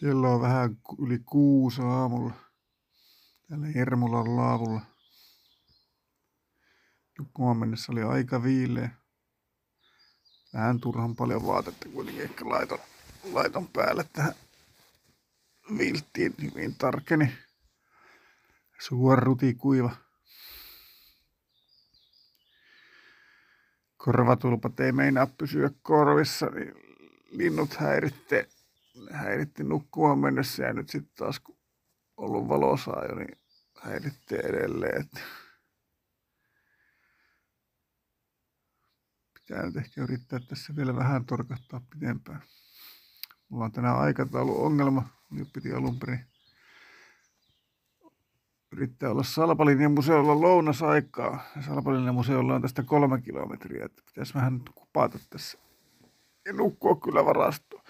Kello on vähän yli kuusi aamulla. Täällä Hermulan laavulla. Nukkumaan mennessä oli aika viileä. Vähän turhan paljon vaatetta kuitenkin ehkä laiton, laiton päälle tähän vilttiin hyvin tarkeni. Suoruti kuiva. Korvatulpat ei meinaa pysyä korvissa, niin linnut häiritte, häiritti nukkumaan mennessä ja nyt sitten taas kun ollut valosaa jo, niin häiritte edelleen. Että pitää nyt ehkä yrittää tässä vielä vähän torkahtaa pidempään. Mulla on tänään aikataulu ongelma. Nyt piti alun perin yrittää olla Salpalinjan museolla lounasaikaa. Salpalinjan museolla on tästä kolme kilometriä, että pitäisi vähän kupata tässä. Ja nukkua kyllä varastoon.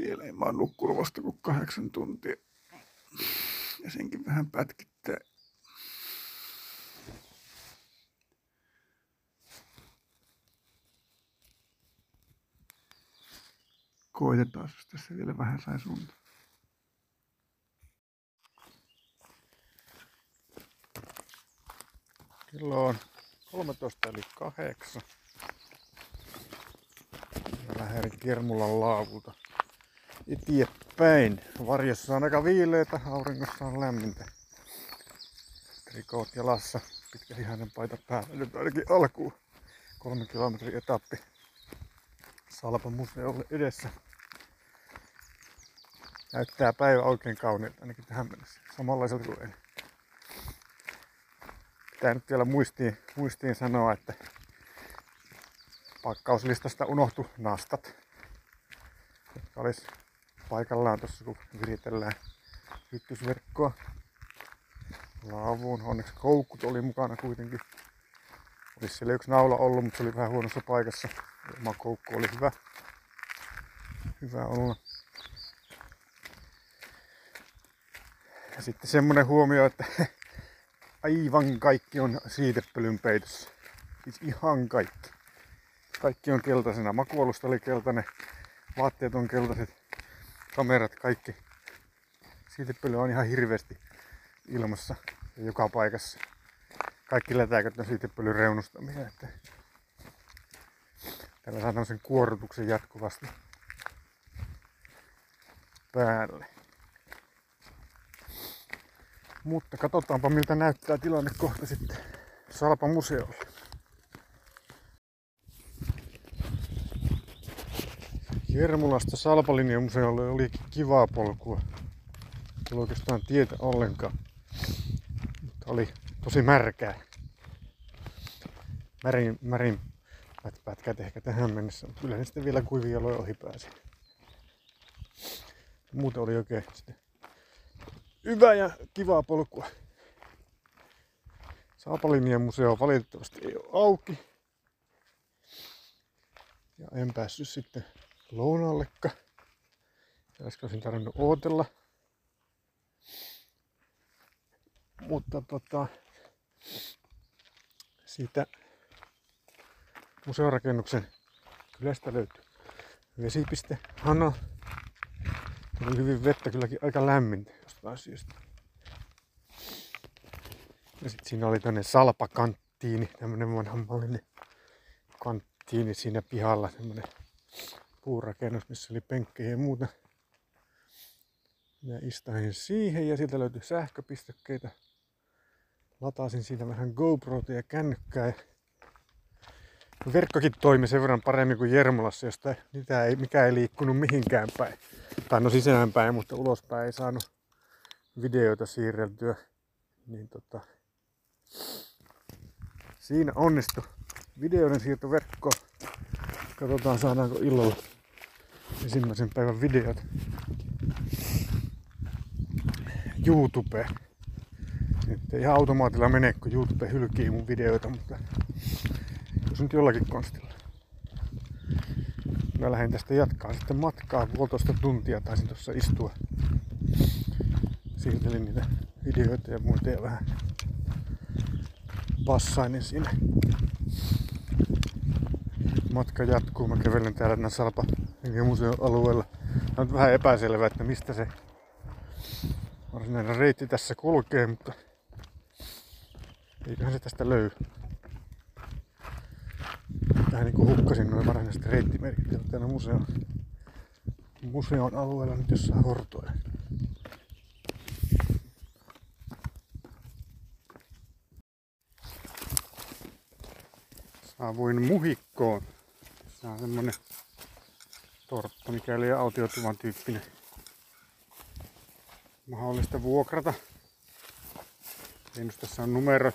Vielä ei mä oon nukkunut vasta kuin kahdeksan tuntia. Ja senkin vähän pätkittää. Koitetaan, jos tässä vielä vähän sai suuntaan. Kello on 13 eli 8. Ja lähden Kermulan laavulta eteenpäin. Varjossa on aika viileitä, auringossa on lämmintä. Trikoot jalassa, pitkä hihainen paita päällä. Nyt ainakin alkuun kolme kilometrin etappi Salpan museolle edessä. Näyttää päivä oikein kauniilta ainakin tähän mennessä. Samanlaiselta kuin ennen. Pitää nyt vielä muistiin, muistiin sanoa, että pakkauslistasta unohtu nastat, jotka olisi paikallaan tuossa kun viritellään hyttysverkkoa laavuun. Onneksi koukkut oli mukana kuitenkin. Olisi siellä yksi naula ollut, mutta se oli vähän huonossa paikassa. Oma koukku oli hyvä, hyvä olla. Ja sitten semmonen huomio, että aivan kaikki on siitepölyn peitossa. Siis ihan kaikki. Kaikki on keltaisena. Makualusta oli keltainen, vaatteet on keltaiset, kamerat kaikki. Siitepöly on ihan hirveästi ilmassa ja joka paikassa. Kaikki lätäköt on siitepölyn reunustamia. Että täällä saa tämmöisen kuorutuksen jatkuvasti päälle. Mutta katsotaanpa miltä näyttää tilanne kohta sitten Salpa museolla. Jermulasta Salpalinjan museolle oli kivaa polkua. Ei oikeastaan tietä ollenkaan. Mutta oli tosi märkää. Märin, märin pätkät ehkä tähän mennessä, kyllä ne sitten vielä kuivia jaloin ohi pääsi. Muuten oli oikein sitten hyvä ja kivaa polkua. Saapalinien museo valitettavasti ei ole auki. Ja en päässyt sitten lounaallekaan. Olisiko olisin tarvinnut ootella. Mutta tota, siitä museorakennuksen kylästä löytyy vesipiste Hana. Oli hyvin vettä kylläkin aika lämmintä jostain syystä. Ja sitten siinä oli tänne salpakanttiini, tämmönen vanhanmallinen kanttiini siinä pihalla, semmonen puurakennus, missä oli penkkejä ja muuta. Minä istahin siihen ja sieltä löytyi sähköpistokkeita. Lataasin siinä vähän GoProta ja kännykkää. Verkkokin toimi sen verran paremmin kuin Jermolassa, josta mitä ei, mikä ei liikkunut mihinkään päin. Tai no sisäänpäin, mutta ulospäin ei saanut videoita siirreltyä. Niin tota, siinä onnistui videoiden siirto verkkoon. Katsotaan saadaanko illalla ensimmäisen päivän videot YouTube. Nyt ei ihan automaatilla mene, kun YouTube hylkii mun videoita, mutta jos nyt jollakin konstilla. Mä lähden tästä jatkaa sitten matkaa puolitoista tuntia taisin tuossa istua. Siirtelin niitä videoita ja muita ja vähän passainen siinä. Matka jatkuu. Mä kävelen täällä Salpa museon alueella. on vähän epäselvää, että mistä se varsinainen reitti tässä kulkee, mutta eiköhän se tästä löydy. Vähän niinku hukkasin noin varsinaiset reittimerkit, täällä museon, museon alueella nyt jossain hortoja. Saavuin muhikkoon. Se on semmonen torppa, mikä oli autiotuvan tyyppinen. Mahdollista vuokrata. tässä on numero.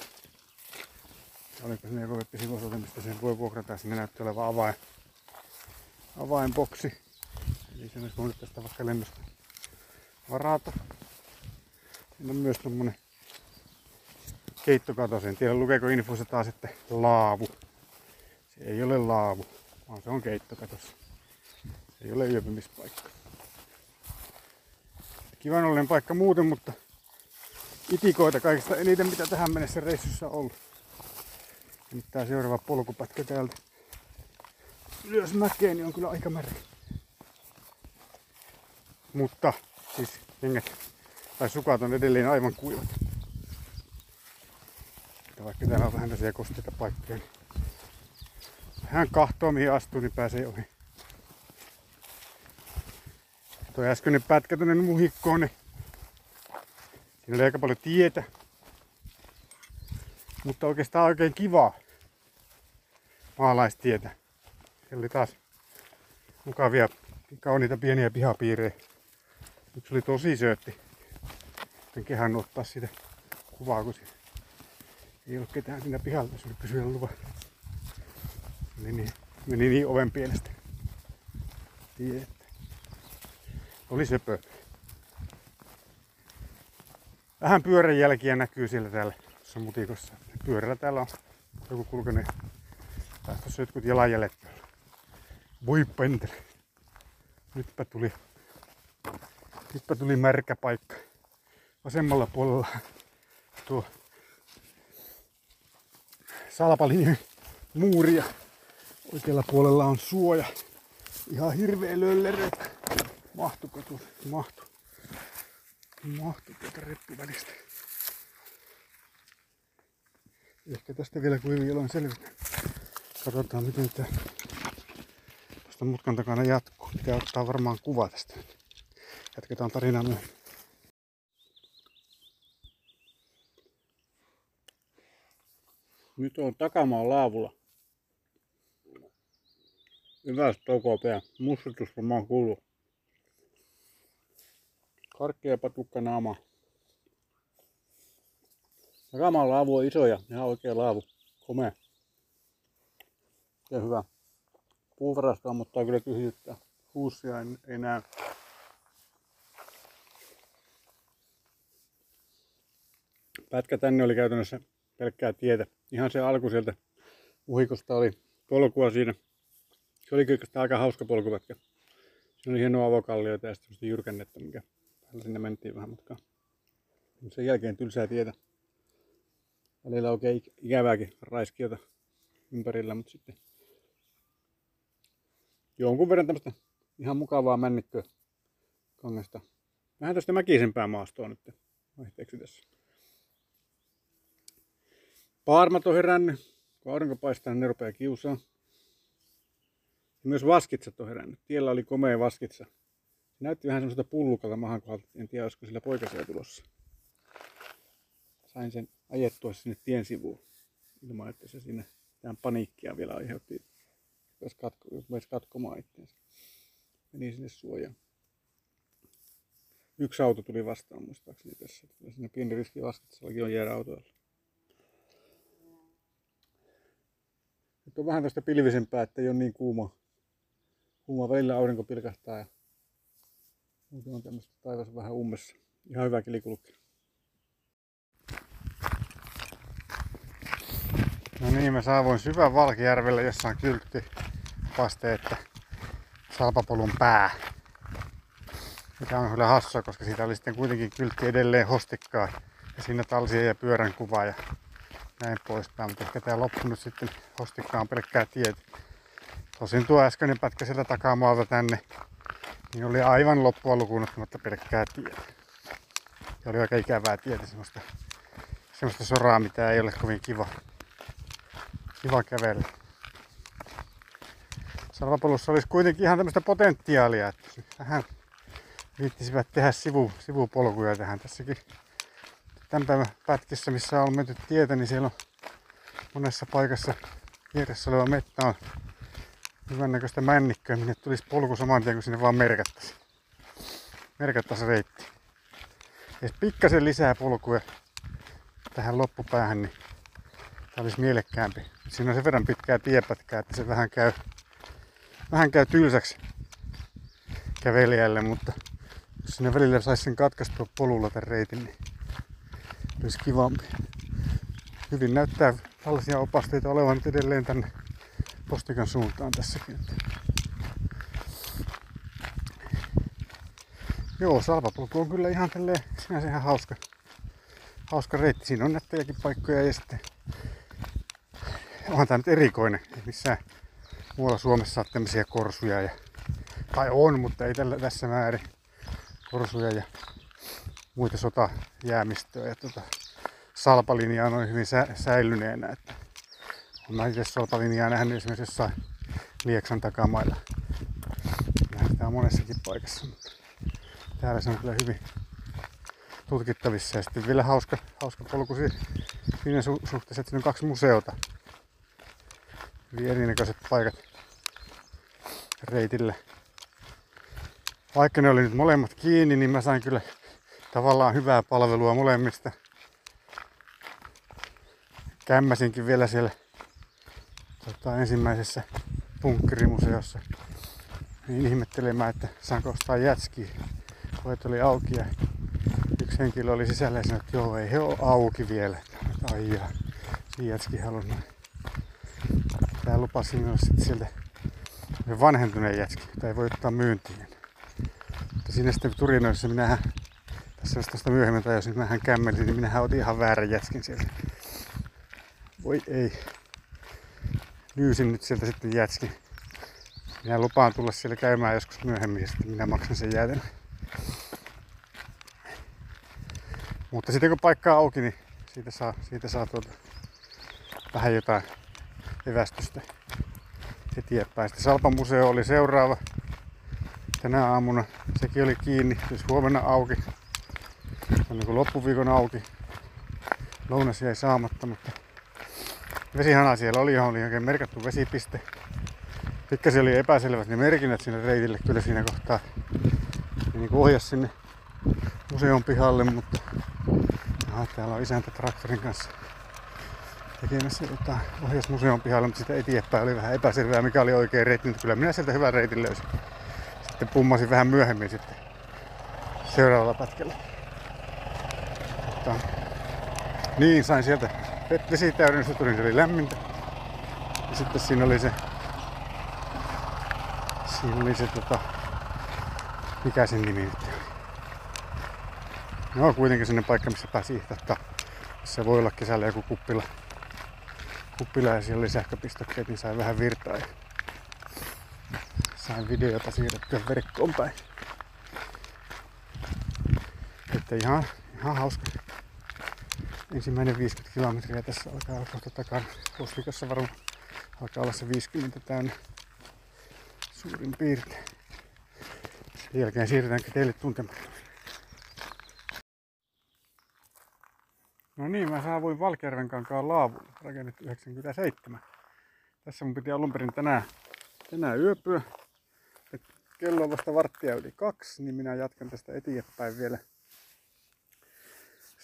Oliko sinne joku sivuosoite, mistä sen voi vuokrata. Sinne näyttää olevan avain, avainboksi. Eli sen olisi voinut tästä vaikka lennosta varata. Siinä on myös tommonen keittokato. En tiedä lukeeko infossa taas sitten laavu. Se ei ole laavu, vaan se on keittokatossa. Ei ole yöpymispaikka. Kivan ollen paikka muuten, mutta itikoita kaikista eniten mitä tähän mennessä reissussa on ollut. Ja nyt tää seuraava polkupätkä täältä ylös mäkeen niin on kyllä aika märkä. Mutta siis kengät tai sukat on edelleen aivan kuivat. Vaikka täällä on vähän tällaisia kosteita paikkoja, niin hän kahtoo mihin astuu, niin pääsee ohi. Tuo äskeinen pätkä tuonne muhikkoon, niin siinä oli aika paljon tietä. Mutta oikeastaan oikein kivaa maalaistietä. Siellä oli taas mukavia, kauniita pieniä pihapiirejä. Yksi oli tosi söötti. Sitten kehän ottaa siitä kuvaa, kun ei ollut ketään siinä pihalla, se oli kysyä luvan. Meni niin, meni niin oven pienestä. Tiedätte. Oli söpö. Vähän pyörän jälkiä näkyy siellä täällä tuossa mutikossa. Pyörällä täällä on joku kulkenut. Taas tuossa jotkut jalanjäljet. Voi pentele. Nytpä tuli, nytpä tuli märkä paikka. Vasemmalla puolella tuo salpalinjan muuria Oikealla puolella on suoja. Ihan hirveä löllerö. Mahtuko tuossa? Mahtu. Mahtu tuota reppu välistä. Ehkä tästä vielä kuivin selvitä. Katsotaan miten tää tuosta mutkan takana jatkuu. Pitää ottaa varmaan kuva tästä. Jatketaan tarinaa myöhemmin. Nyt on takamaan laavulla hyvästä tokopea. Mustutus varmaan kuuluu. Karkkea patukka naama. Raaman laavu on iso ja ihan oikea laavu. Komea. Ja hyvä. Puuvarasta mutta kyllä tyhjyttää. Huussia ei, ei näy. Pätkä tänne oli käytännössä pelkkää tietä. Ihan se alku sieltä uhikosta oli polkua siinä se oli kyllä aika hauska polkupätkä. Siinä oli hienoa avokallioita ja sitten jyrkännettä, mikä sinne mentiin vähän matkaa. Sen jälkeen tylsää tietä. Välillä oikein ikävääkin raiskiota ympärillä, mutta sitten jonkun verran tämmöistä ihan mukavaa männikköä kangasta. Vähän tästä mäkisempää maastoa nyt vaihteeksi tässä. Paarmat on herännyt. Kun aurinko paistaa, niin ne rupeaa kiusaa. Myös vaskitsat on herännyt. Tiellä oli komea vaskitsa. Näytti vähän semmoista pullukalta mahan kohdalta. En tiedä, olisiko sillä poikasia tulossa. Sain sen ajettua sinne tien sivuun. Ilman, että se sinne tämän paniikkia vielä aiheutti. Jos katko, jos katkomaan itseensä. Meni sinne suojaan. Yksi auto tuli vastaan muistaakseni tässä. Sinne pieni riski vaskitsallakin on jäädä autoilla. Nyt on vähän tästä pilvisempää, että ei ole niin kuuma Kuuma välillä aurinko pilkahtaa ja muuten on tämmöistä taivas vähän ummessa. Ihan hyvä keli kulkea. No niin, mä saavuin syvän Valkijärvelle, jossa on kyltti vaste, että salpapolun pää. Mikä on kyllä hassua, koska siitä oli sitten kuitenkin kyltti edelleen hostikkaa. Ja siinä talsien ja pyörän kuva ja näin poispäin. Mutta ehkä tää loppunut sitten hostikkaan pelkkää tietä. Tosin tuo äskeinen pätkä sieltä takamaalta tänne niin oli aivan loppua lukuun ottamatta pelkkää tietä. Ja oli aika ikävää tietä, semmoista, semmoista soraa, mitä ei ole kovin kiva, kiva kävellä. Salvapolussa olisi kuitenkin ihan tämmöistä potentiaalia, että vähän viittisivät tehdä sivu, sivupolkuja tähän tässäkin. Tämän päivän pätkissä, missä on menty tietä, niin siellä on monessa paikassa vieressä oleva mettä on hyvännäköistä männikköä, minne tulisi polku saman tien, kun sinne vaan merkattaisiin. Merkattaisiin reitti. Jos pikkasen lisää polkuja tähän loppupäähän, niin tämä olisi mielekkäämpi. Siinä on sen verran pitkää tiepätkää, että se vähän käy, vähän käy tylsäksi kävelijälle, mutta jos sinne välillä saisi sen katkaistua polulla tämän reitin, niin olisi kivampi. Hyvin näyttää tällaisia opasteita olevan edelleen tänne postikan suuntaan tässäkin. Joo, salvapolku on kyllä ihan tälleen sinänsä ihan hauska, hauska reitti. Siinä on nättejäkin paikkoja ja sitten onhan tämä nyt erikoinen. Ei missään muualla Suomessa ole tämmöisiä korsuja. Ja, tai on, mutta ei tällä, tässä määrin korsuja ja muita sotajäämistöjä. Ja tota, salpalinja on hyvin sä, säilyneenä. Että on itse salpalinjaa nähnyt esimerkiksi jossain Lieksan takamailla. Nähdään monessakin paikassa. Mutta täällä se on kyllä hyvin tutkittavissa. Ja sitten vielä hauska, hauska polku siinä su- suhteessa, että siinä on kaksi museota. Hyvin erinäköiset paikat reitille. Vaikka ne oli nyt molemmat kiinni, niin mä sain kyllä tavallaan hyvää palvelua molemmista. Kämmäsinkin vielä siellä tota, ensimmäisessä punkkerimuseossa niin ihmettelemään, että saanko ostaa jätskiä. Ovet oli auki ja yksi henkilö oli sisällä ja sanoi, että joo, ei he ole auki vielä. Ai ja, jätski halunnut. Tää lupasi minulle sitten sieltä vanhentuneen jätski, jota ei voi ottaa myyntiin. Mutta siinä sitten turinoissa minähän, tässä jos tästä myöhemmin tajusin, minähän kämmelin, niin minähän otin ihan väärän jätskin sieltä. Voi ei. Nyysin nyt sieltä sitten jätskin. Minä lupaan tulla siellä käymään joskus myöhemmin ja sitten minä maksan sen jäätelön. Mutta sitten kun paikka on auki, niin siitä saa, siitä saa tuota vähän jotain evästystä eteenpäin. Sitten Salpan museo oli seuraava tänä aamuna. Sekin oli kiinni, siis huomenna auki. On niin loppuviikon auki. Lounas jäi saamatta, mutta vesihana siellä oli, johon oli oikein merkattu vesipiste. Pikkasen oli epäselvät ne merkinnät sinne reitille kyllä siinä kohtaa. Ja niin ohjas sinne museon pihalle, mutta aha, täällä on isäntä traktorin kanssa tekemässä tota, ohjas museon pihalle, mutta sitä eteenpäin oli vähän epäselvää, mikä oli oikein reitti. Mutta kyllä minä sieltä hyvän reitin löysin. Sitten pummasin vähän myöhemmin sitten seuraavalla pätkällä. Mutta, niin, sain sieltä vesitäydennystä, tuli se oli lämmintä. Ja sitten siinä oli se Siinä oli se tota, mikä sen nimi nyt No kuitenkin sinne paikka, missä pääsi ihtattaa. Se voi olla kesällä joku kuppila. Kuppila ja siellä oli sähköpistokkeet, niin sai vähän virtaa. Ja sain videota siirrettyä verkkoon päin. Että ihan, ihan hauska. Ensimmäinen 50 kilometriä tässä alkaa olla kohta takana. Puslikassa varmaan alkaa olla se 50 täynnä suurin piirtein. Sen jälkeen siirrytäänkö teille tuntemaan. No niin, mä saavuin Valkjärven kankaan laavulle, rakennettu 97. Tässä mun piti alun perin tänään, tänään yöpyä. Et kello on vasta varttia yli kaksi, niin minä jatkan tästä eteenpäin vielä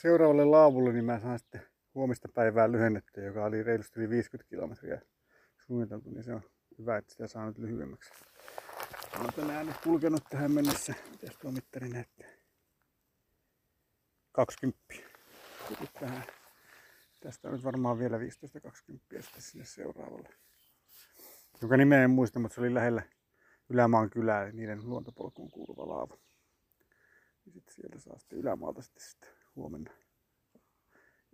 seuraavalle laavulle, niin mä saan sitten huomista päivää lyhennettyä, joka oli reilusti yli 50 kilometriä suunniteltu, niin se on hyvä, että sitä saa nyt lyhyemmäksi. Olen tänään nyt kulkenut tähän mennessä. Mitäs tuo mittari näyttää? 20. Tähän. Tästä on nyt varmaan vielä 15-20 sitten sinne seuraavalle. Joka nimeä en muista, mutta se oli lähellä Ylämaan kylää, niiden luontopolkuun kuuluva laava. Ja sitten sieltä saa sitten Ylämaalta sitten, sitten huomenna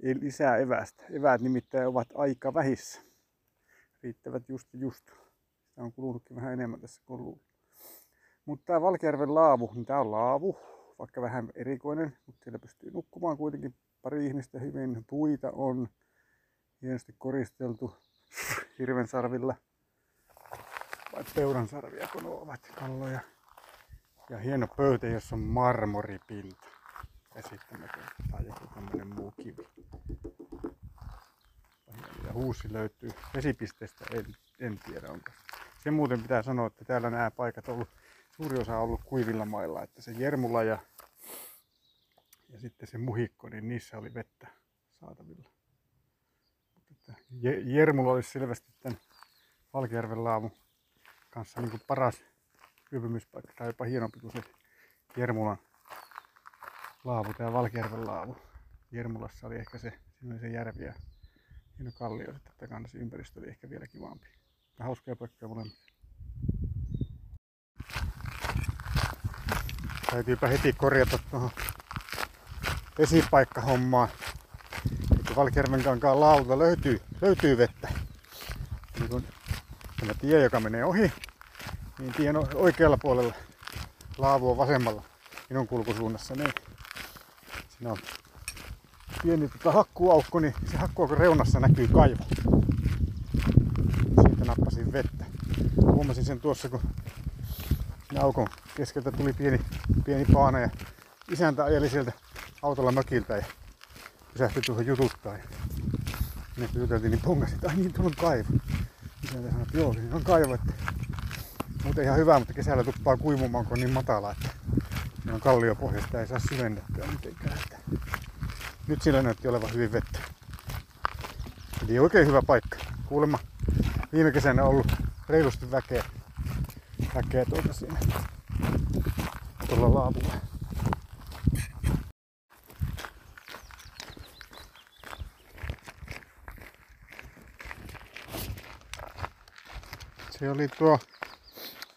Ei lisää evästä. Eväät nimittäin ovat aika vähissä. Riittävät just just. Sitä on kulunutkin vähän enemmän tässä kuin luulin. Mutta tämä Valkjärven laavu, niin tämä on laavu, vaikka vähän erikoinen, mutta siellä pystyy nukkumaan kuitenkin pari ihmistä hyvin. Puita on hienosti koristeltu hirven sarvilla vai peuran sarvia kun ovat kalloja. Ja hieno pöytä, jossa on marmoripinta. Käsittämätön. Tai joku tämmönen muu kivi. Ja huusi löytyy vesipisteestä, en, en tiedä onko. Se muuten pitää sanoa, että täällä nämä paikat on ollut, suuri osa on ollut kuivilla mailla, että se Jermula ja, ja sitten se muhikko, niin niissä oli vettä saatavilla. Että Jermula olisi selvästi tämän Valkjärven laavu kanssa niin paras yöpymispaikka tai jopa hienompi kuin se Jermulan laavu, tämä Valkjärven laavu. Jermulassa oli ehkä se, siinä oli se järvi ja hieno kallio sitten takana, se ympäristö oli ehkä vielä kivampi. Hauskoja paikkoja molemmat. Täytyypä heti korjata tuohon vesipaikkahommaan. Että Valkjärven kankaan laulta löytyy, löytyy vettä. Niin kun tämä tie, joka menee ohi, niin tien oikealla puolella laavu on vasemmalla minun kulkusuunnassa. Niin siinä on pieni tota hakkuaukko, niin se hakkuaukon reunassa näkyy kaivo. Siitä nappasin vettä. Huomasin sen tuossa, kun aukon keskeltä tuli pieni, pieni paana ja isäntä ajeli sieltä autolla mökiltä ja pysähtyi tuohon jututtaa. Ja kun juteltiin, niin pongasin, että ai niin, tuolla on kaivo. Isäntä sanoi, että joo, siinä on kaivo, että muuten ihan hyvä, mutta kesällä tuppaa kuivumaan, kun on niin matala, että on kalliopohjasta, ei saa syvennettyä mitenkään. Nyt sillä näytti olevan hyvin vettä. Eli oikein hyvä paikka. Kuulemma viime kesänä ollut reilusti väkeä, väkeä tuolta siinä tuolla laavulla. Se oli tuo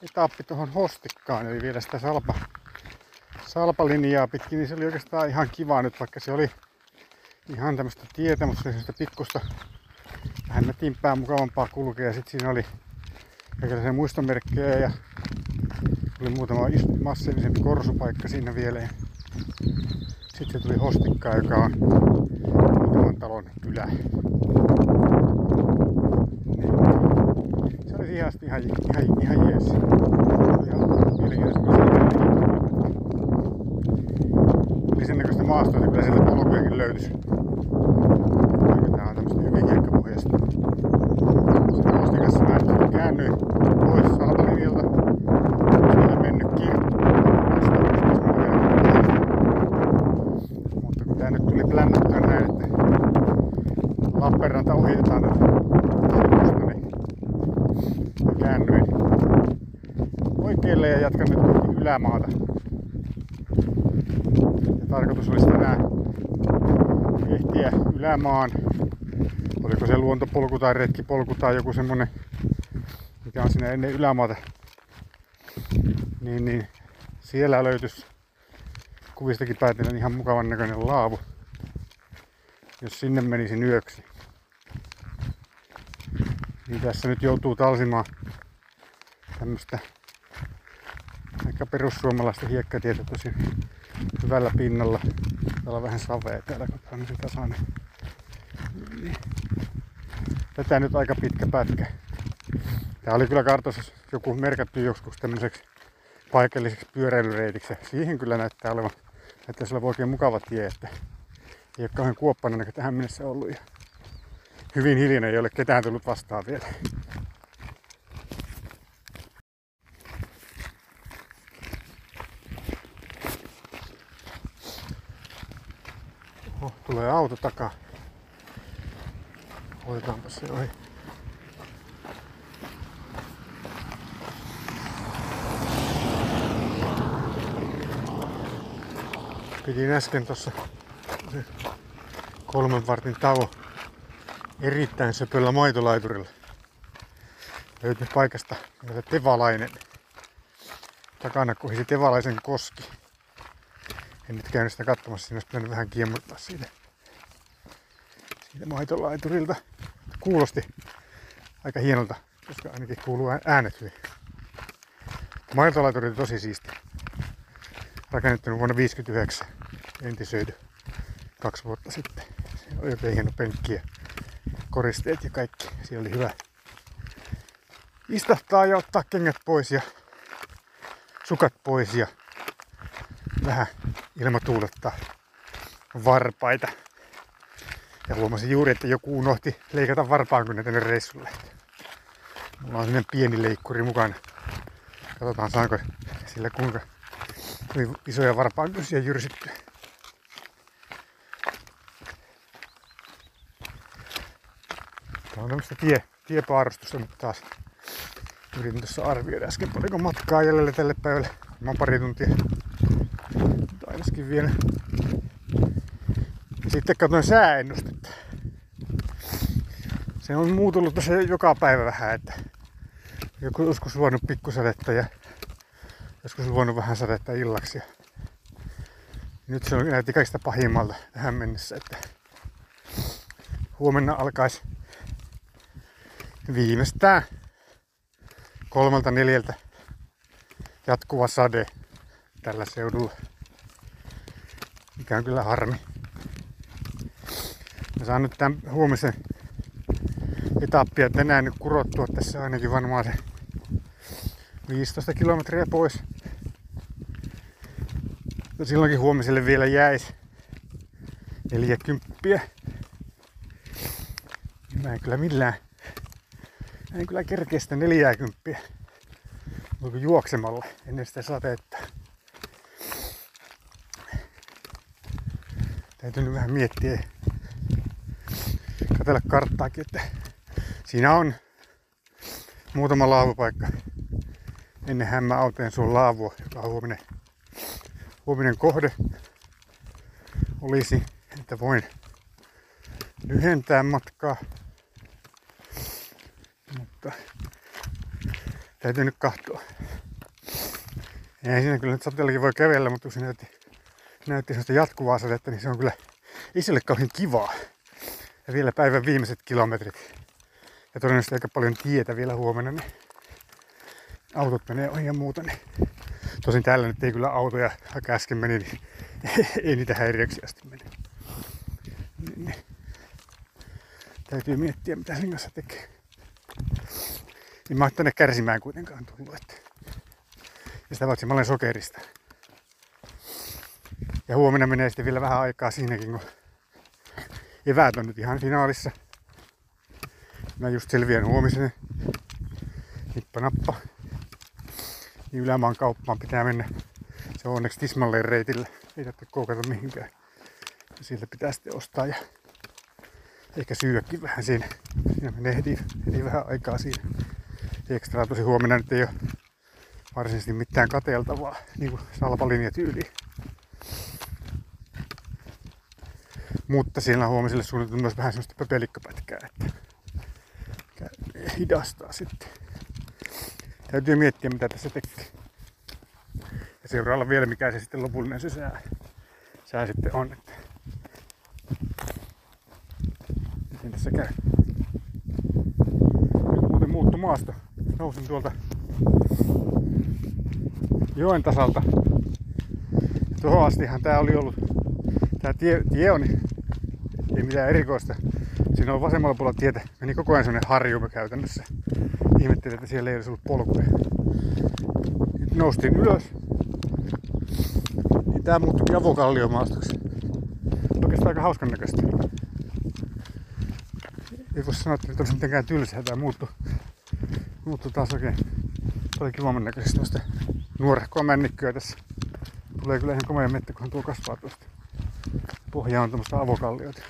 etappi tuohon Hostikkaan, eli vielä sitä salpa, salpalinjaa pitkin, niin se oli oikeastaan ihan kiva nyt, vaikka se oli ihan tämmöistä tietä, mutta se oli pikkusta vähän netimpää mukavampaa kulkea. Ja sitten siinä oli kaikenlaisia muistomerkkejä ja oli muutama massiivisempi korsupaikka siinä vielä. Sitten tuli Hostikka, joka on muutaman talon kylä. Se oli ihan, ihan, ihan, ihan jees. Oli sen näköistä maastoa, että kyllä sieltä polkujakin löytyisi. Tää on tämmöstä hyvin hiekkapohjasta. Se Hostikassa mä käännyin pois salpalinjalta. Siellä mennyt kirkko. Mutta kun tää nyt tuli plännättyä näin, että Lappeenranta ohitetaan tätä sivusta, niin käännyin oikealle ja jatkan nyt kohti ylämaata. Ja tarkoitus olisi tänään ehtiä ylämaan, oliko se luontopolku tai retkipolku tai joku semmonen, mikä on siinä ennen ylämaata, niin, niin siellä löytyisi kuvistakin päätellen ihan mukavan näköinen laavu, jos sinne menisi yöksi. Niin tässä nyt joutuu talsimaan tämmöstä aika perussuomalaista hiekkatietä tosi hyvällä pinnalla. Täällä on vähän savea täällä, kun on niin tasainen. Niin. Tätä nyt aika pitkä pätkä. Tää oli kyllä kartassa joku merkattu joskus tämmöiseksi paikalliseksi pyöräilyreitiksi. Siihen kyllä näyttää olevan, että sillä oikein mukava tie, että ei ole kauhean kuoppana tähän mennessä ollut. Ja hyvin hiljainen, ei ole ketään tullut vastaan vielä. Oho, tulee auto takaa. Otetaanpa se ohi. Pidin äsken tossa kolmen vartin tauon erittäin söpöllä maitolaiturilla. Löytyi paikasta nimeltä Tevalainen. Takana kohisi Tevalaisen koski. En nyt käynyt sitä katsomassa, siinä olisi pitänyt vähän kiemurtaa siitä, siitä maitolaiturilta. Kuulosti aika hienolta, koska ainakin kuuluu äänet hyvin. Maitolaituri oli tosi siisti. Rakennettu vuonna 1959. Entisöidy kaksi vuotta sitten. Se oli oikein hieno penkki ja koristeet ja kaikki. Siellä oli hyvä istahtaa ja ottaa kengät pois ja sukat pois ja vähän ilmatuulettaa varpaita. Ja huomasin juuri, että joku unohti leikata varpaan, kun ne tänne reissulle. Mulla on sellainen pieni leikkuri mukana. Katsotaan saanko sillä kuinka isoja varpaankysiä jyrsittyä. Tää on tämmöistä tie, tiepaarustusta nyt taas. Yritin tuossa arvioida äsken paljonko matkaa jäljellä tälle päivälle. Mä oon pari tuntia. Ainakin vielä. Sitten katsoin sääennustetta. Se on muutunut tässä joka päivä vähän, että joku joskus luonut pikkusadetta ja joskus luonut vähän sadetta illaksi. Ja nyt se on näytti kaikista pahimmalta tähän mennessä, että huomenna alkaisi viimeistään kolmelta neljältä jatkuva sade tällä seudulla. Mikä on kyllä harmi. Mä saan nyt tämän huomisen etappia tänään nyt kurottua tässä ainakin varmaan se 15 kilometriä pois. Ja silloinkin huomiselle vielä jäisi 40. Mä en kyllä millään en kyllä kerkeä sitä 40. Mutta juoksemalla ennen sitä sateetta. Täytyy nyt vähän miettiä, katella karttaakin, että siinä on muutama laavupaikka. Ennen hämmä auteen sun laavua, joka on huominen, huominen kohde. Olisi, että voin lyhentää matkaa. Mutta täytyy nyt katsoa. Ei siinä kyllä nyt voi kävellä, mutta kun se näytti, sellaista jatkuvaa sadetta, niin se on kyllä isolle kauhean kivaa. Ja vielä päivän viimeiset kilometrit. Ja todennäköisesti aika paljon tietä vielä huomenna, niin autot menee ohi ja muuta. Niin. Tosin täällä nyt ei kyllä autoja, aika äsken meni, niin ei niitä häiriöksi asti mene. Niin, niin. Täytyy miettiä, mitä sen kanssa tekee. Niin mä oon tänne kärsimään kuitenkaan tullut. Että. Ja sitä paitsi mä olen sokerista. Ja huomenna menee sitten vielä vähän aikaa siinäkin, kun eväät on nyt ihan finaalissa. Mä just selviän huomisen. Nippa nappa. Niin ylämaan kauppaan pitää mennä. Se on onneksi tismalleen reitillä. Ei tarvitse koukata mihinkään. Ja sieltä pitää sitten ostaa ja ehkä syödäkin vähän siinä. Siinä menee heti, heti vähän aikaa siinä ekstra tosi huomenna nyt ei ole varsinaisesti mitään kateeltavaa, niin kuin salpalinjatyyli. Mutta siellä on huomiselle suunniteltu myös vähän semmoista pöpelikköpätkää, että hidastaa sitten. Täytyy miettiä mitä tässä tekee. Ja seuraalla vielä mikä se sitten lopullinen se sää, sää sitten on. Että miten tässä käy. Nyt muuten muuttu maasto nousin tuolta joen tasalta. Tuohon astihan tää oli ollut, tää tie, tie on, ei mitään erikoista. Siinä on vasemmalla puolella tietä, meni koko ajan semmonen harjume käytännössä. Ihmettelin, että siellä ei olisi ollut polkuja. Nyt noustiin ylös. Niin tää muuttui avokallio-maastoksi. Oikeastaan aika hauskan näköistä. Ei voi sanoa, että nyt olisi mitenkään tylsää tää muuttu mutta taas oikein paljon kivamman näköisesti tämmöistä nuorehkoa männikköä tässä. Tulee kyllä ihan komea mettä, kun tuo kasvaa tuosta. Pohja on tämmöistä avokalliota.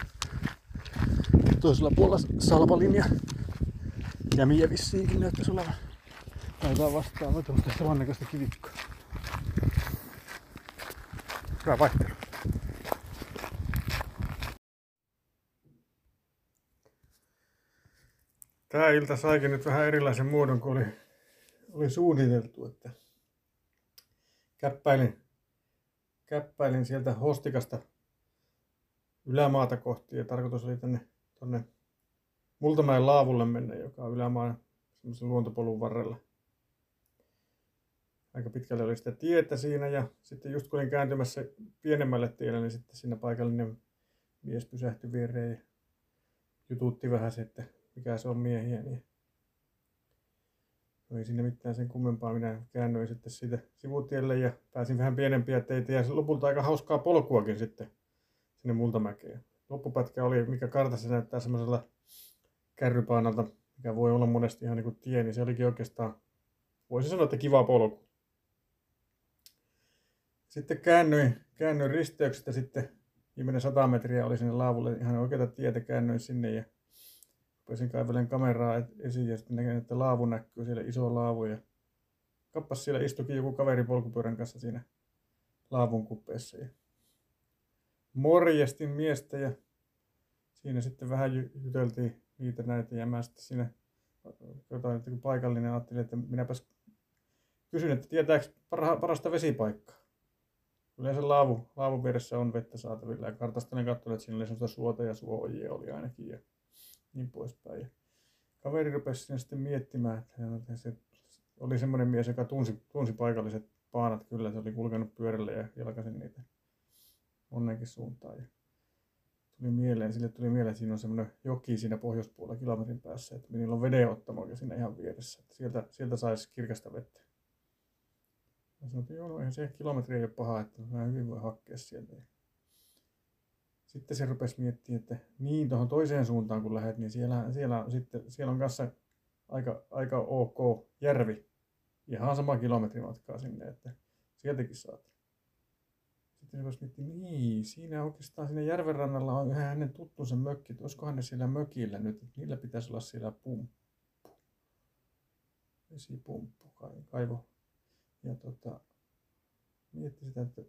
Toisella puolella salvalinja. Jämiä vissiinkin näyttäisi olevan. Taitaa vastaan tämmöistä samannäköistä kivikkoa. Hyvä vaihtelu. Tämä ilta saikin nyt vähän erilaisen muodon kuin oli, oli suunniteltu, että käppäilin, käppäilin sieltä Hostikasta ylämaata kohti ja tarkoitus oli tänne tonne Multamäen laavulle mennä, joka on ylämaan semmoisen luontopolun varrella. aika pitkälle oli sitä tietä siinä ja sitten just kun olin kääntymässä pienemmälle tielle, niin sitten siinä paikallinen mies pysähtyi viereen ja jututti vähän että mikä se on miehiä, niin No ei sinne mitään sen kummempaa. Minä käännyin sitten siitä sivutielle ja pääsin vähän pienempiä teitä ja lopulta aika hauskaa polkuakin sitten sinne Multamäkeen. Loppupätkä oli, mikä kartassa näyttää semmoisella kärrypainalta, mikä voi olla monesti ihan niin tie, niin se olikin oikeastaan, voisi sanoa, että kiva polku. Sitten käännyin, käännyin risteyksestä sitten viimeinen 100 metriä oli sinne laavulle ihan oikeata tietä, käännyin sinne ja rupesin kaivelen kameraa esiin ja sitten näkään, että laavu näkyy, siellä iso laavu ja kappas siellä istukin joku kaveri polkupyörän kanssa siinä laavun kupeessa ja morjestin miestä ja siinä sitten vähän juteltiin niitä näitä ja mä sitten siinä jotain, että kun paikallinen ajattelin, että minäpäs kysyn, että tietääkö parasta vesipaikkaa. Yleensä laavu, laavun vieressä on vettä saatavilla ja kartasta ne katsoin, että siinä oli sellaista suota ja suojia oli ainakin ja niin poispäin. Ja kaveri rupesi sinne sitten miettimään, että se oli semmoinen mies, joka tunsi, tunsi paikalliset paanat kyllä, se oli kulkenut pyörällä ja jalkaisin niitä onnenkin suuntaan. Ja tuli mieleen, sille tuli mieleen, että siinä on semmoinen joki siinä pohjoispuolella kilometrin päässä, että niillä on vedenottamoja siinä ihan vieressä, että sieltä, sieltä saisi kirkasta vettä. Ja sanoin, että joo, no eihän se kilometri ei ole paha, että mä hyvin voi hakkea sieltä. Sitten se rupesi miettimään, että niin tuohon toiseen suuntaan kun lähdet, niin siellä, siellä, sitten, siellä on kanssa aika, aika ok järvi. Ihan sama kilometrimatkaa sinne, että sieltäkin saat. Sitten rupesi miettimään, niin siinä oikeastaan siinä järven rannalla on yhä hänen tuttunsa mökki, että olisikohan ne siellä mökillä nyt, että niillä pitäisi olla siellä pumppu. Vesipumppu, kaivo. Ja tota, mietti sitä, että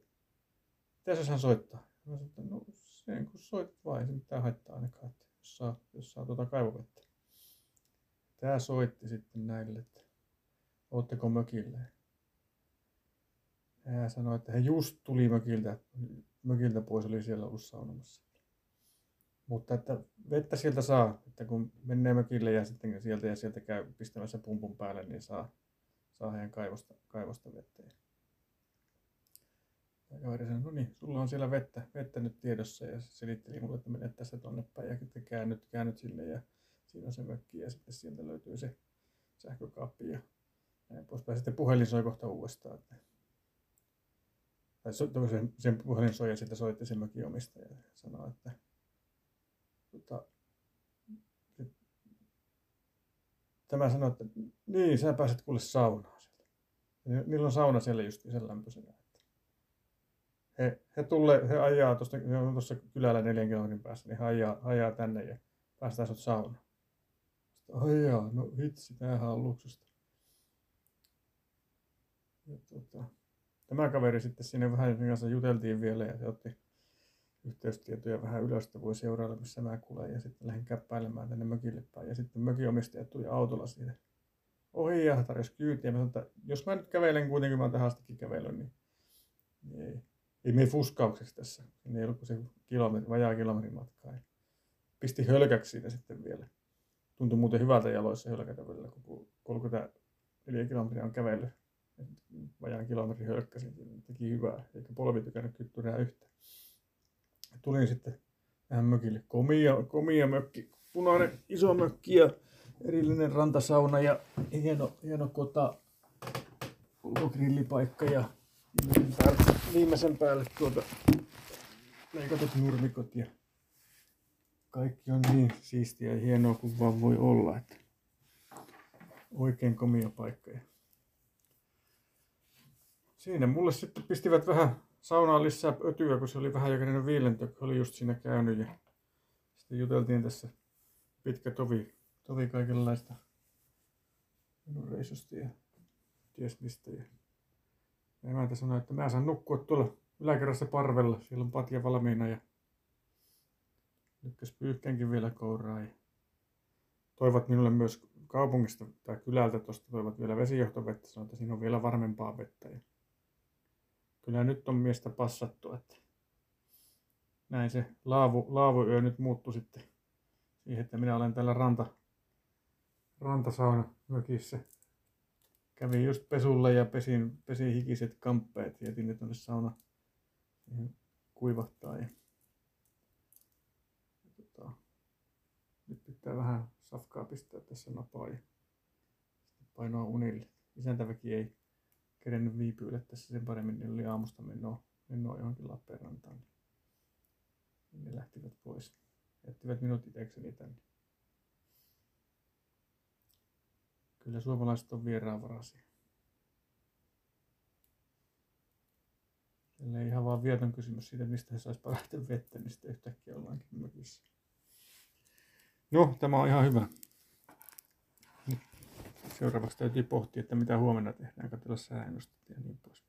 mitä hän soittaa. Mä sanoin, että no sen kun soitat vain, se mitään haittaa ainakaan, että jos saa, jos saa tuota kaivovettä. Tää soitti sitten näille, että ootteko mökille. Hän sanoi, että he just tuli mökiltä, mökiltä pois, oli siellä ollut saunomassa. Mutta että vettä sieltä saa, että kun menee mökille ja sitten sieltä ja sieltä käy pistämässä pumpun päälle, niin saa, saa heidän kaivosta, kaivosta vettä. Ja kaveri sanoi, no niin, sulla on siellä vettä, vettä nyt tiedossa ja se selitteli mulle, että menet tässä tonne päin ja sitten käännyt, käännyt sinne ja siinä on se mökki ja sitten sieltä löytyy se sähkökaappi ja näin poispäin. Sitten puhelin soi kohta uudestaan. Että... Tai so, sen, sen puhelin soi ja sitten soitti sen mökin omistaja ja sanoi, että tota, tämä sanoi, että niin, sä pääset kuule saunaan sieltä. Niillä on sauna siellä just sen lämpöisenä he, he, tulee, he ajaa tuosta, he on tuossa kylällä neljän kilometrin päässä, niin he ajaa, ajaa tänne ja päästään sut saunaan. Ajaa, no vitsi, tämähän on luksusta. Ja tota, tämä kaveri sitten sinne vähän kanssa juteltiin vielä ja se otti yhteystietoja vähän ylös, että voi seurailla, missä mä kuulen ja sitten lähdin käppäilemään tänne mökille päin. Ja sitten mökinomistajat tuli autolla siihen ohi ja tarjosi kyytiä. Mä sanoin, että jos mä nyt kävelen kuitenkin, mä tähän astikin kävellyt, niin, niin ei, ei mene fuskaukseksi tässä. Siinä ei ollut kuin se kilometri, vajaa kilometrin matkaa. Pisti hölkäksi siitä sitten vielä. Tuntui muuten hyvältä jaloissa hölkätä välillä, kun 34 kilometriä on kävellyt. Vajaan kilometrin hölkkäsin, teki hyvää, eikä polvi tykännyt kyttyrää yhtä. Tulin sitten tähän mökille. Komia, komia mökki, punainen iso mökki ja erillinen rantasauna ja hieno, hieno kota, ulkogrillipaikka ja viimeisen päälle, viimeisen päälle tuota leikatut nurmikot ja kaikki on niin siistiä ja hienoa kuin vaan voi olla. Että oikein komia paikka. Siinä mulle sitten pistivät vähän saunaa lisää ötyä, kun se oli vähän jokainen viilentö, kun oli just siinä käynyt. Ja sitten juteltiin tässä pitkä tovi, tovi kaikenlaista minun reissusta ja ties mistä. Ja Emäntä sanoi, että mä saan nukkua tuolla yläkerrassa parvella. Siellä on patja valmiina ja lykkäs pyyhkänkin vielä kouraa. Ja toivat minulle myös kaupungista tai kylältä tuosta toivat vielä vesijohtovettä. Sanoivat, että siinä on vielä varmempaa vettä. Ja kyllä nyt on miestä passattu, että näin se laavu, laavuyö nyt muuttui sitten siihen, että minä olen täällä ranta, rantasauna mökissä kävin just pesulla ja pesin, pesin hikiset kamppeet ja jätin ne tuonne sauna kuivahtaa. Ja, tota, nyt pitää vähän safkaa pistää tässä napaa ja painoa unille. Isäntäväki ei kerennyt viipyillä tässä sen paremmin, niin oli aamusta menoa, menoa johonkin Lappeenrantaan. Niin ne lähtivät pois. Jättivät minut itsekseni tänne. Kyllä suomalaiset on vieraanvaraisia. Ellei ihan vaan vieton kysymys siitä, mistä he sais parhaiten vettä, niin sitten yhtäkkiä ollaankin mökissä. No, tämä on ihan hyvä. Seuraavaksi täytyy pohtia, että mitä huomenna tehdään, katsella sääennustetta ja niin pois.